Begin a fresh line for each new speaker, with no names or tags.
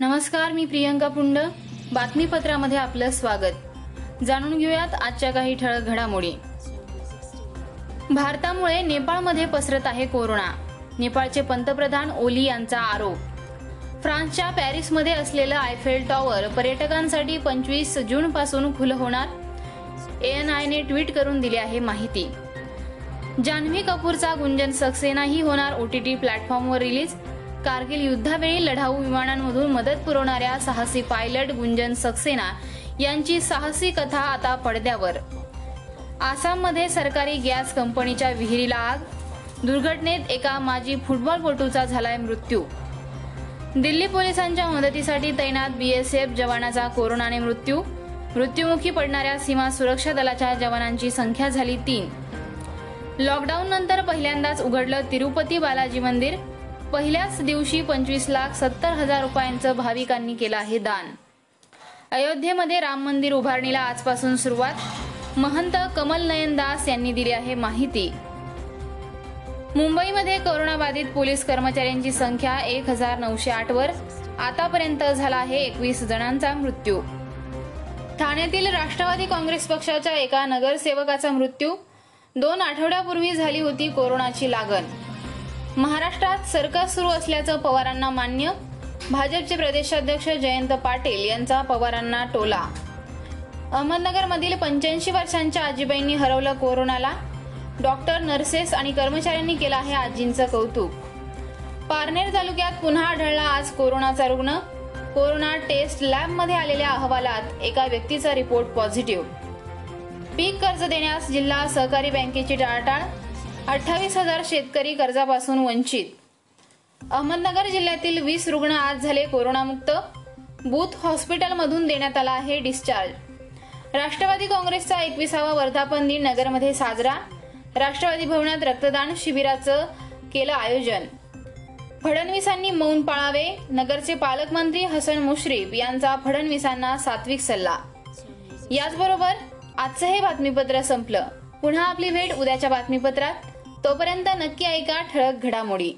नमस्कार मी प्रियंका पुंड. बातमीपत्रामध्ये आपलं स्वागत. जाणून घेऊयात आजच्या काही ठळक घडामोडी. भारतामुळे नेपाळमध्ये पसरत आहे कोरोना. नेपाळचे पंतप्रधान ओली यांचा आरोप. फ्रान्सच्या पॅरिसमध्ये असलेलं आयफेल टॉवर पर्यटकांसाठी पंचवीस जून पासून खुलं होणार? एन आयने ट्विट करून दिली आहे माहिती. जान्हवी कपूरचा गुंजन सक्सेनाही होणार ओटीटी प्लॅटफॉर्मवर रिलीज? कारगिल युद्धावेळी लढाऊ विमानांमधून मदत पुरवणाऱ्या साहसी पायलट गुंजन सक्सेना यांची साहसी कथा आता पडद्यावर. आसाममध्ये सरकारी गॅस कंपनीच्या विहिरीला आग दुर्घटनेत एका माजी फुटबॉलपटूचा झालाय मृत्यू. दिल्ली पोलिसांच्या मदतीसाठी तैनात बीएसएफ जवानाचा कोरोनाने मृत्यू मृत्युमुखी पडणाऱ्या सीमा सुरक्षा दलाच्या जवानांची संख्या झाली तीन. लॉकडाऊन नंतर पहिल्यांदाच उघडलं तिरुपती बालाजी मंदिर पहिल्याच दिवशी पंचवीस लाख सत्तर हजार रुपयांचं भाविकांनी केलं आहे दान. अयोध्येमध्ये राम मंदिर उभारणीला आजपासून सुरुवात. महंत कमल नयन दास यांनी दिली आहे माहिती. मुंबईमध्ये कोरोनाबाधित पोलीस कर्मचाऱ्यांची संख्या एक हजार नऊशे आठ वर. आतापर्यंत झाला आहे एकवीस जणांचा मृत्यू. ठाण्यातील राष्ट्रवादी काँग्रेस पक्षाच्या एका नगरसेवकाचा मृत्यू. दोन आठवड्यापूर्वी झाली होती कोरोनाची लागण. महाराष्ट्रात सरकार सुरू असल्याचं पवारांना मान्य. भाजपचे प्रदेशाध्यक्ष जयंत पाटील यांचा पवारांना टोला. अहमदनगरमधील पंच्याऐंशी वर्षांच्या आजीबाईंनी हरवलं कोरोनाला. डॉक्टर नर्सेस आणि कर्मचाऱ्यांनी केलं आहे आजींचं कौतुक. पारनेर तालुक्यात पुन्हा आढळला आज कोरोनाचा रुग्ण. कोरोना टेस्ट लॅबमध्ये आलेल्या अहवालात एका व्यक्तीचा रिपोर्ट पॉझिटिव्ह. पीक कर्ज देण्यास जिल्हा सहकारी बँकेची टाळाटाळ. अठ्ठावीस हजार शेतकरी कर्जापासून वंचित. अहमदनगर जिल्ह्यातील वीस रुग्ण आज झाले कोरोनामुक्त. बूथ हॉस्पिटलमधून देण्यात आला आहे डिस्चार्ज. राष्ट्रवादी काँग्रेसचा एकविसावा वर्धापन दिन नगरमध्ये साजरा. राष्ट्रवादी भवनात रक्तदान शिबिराचं केलं आयोजन. फडणवीसांनी मौन पाळावे. नगरचे पालकमंत्री हसन मुश्रीफ यांचा फडणवीसांना सात्विक सल्ला. याचबरोबर आजचं हे बातमीपत्र संपलं. पुन्हा आपली भेट उद्याच्या बातमीपत्रात. तोपर्यंत नक्की ऐका ठळक घडामोडी.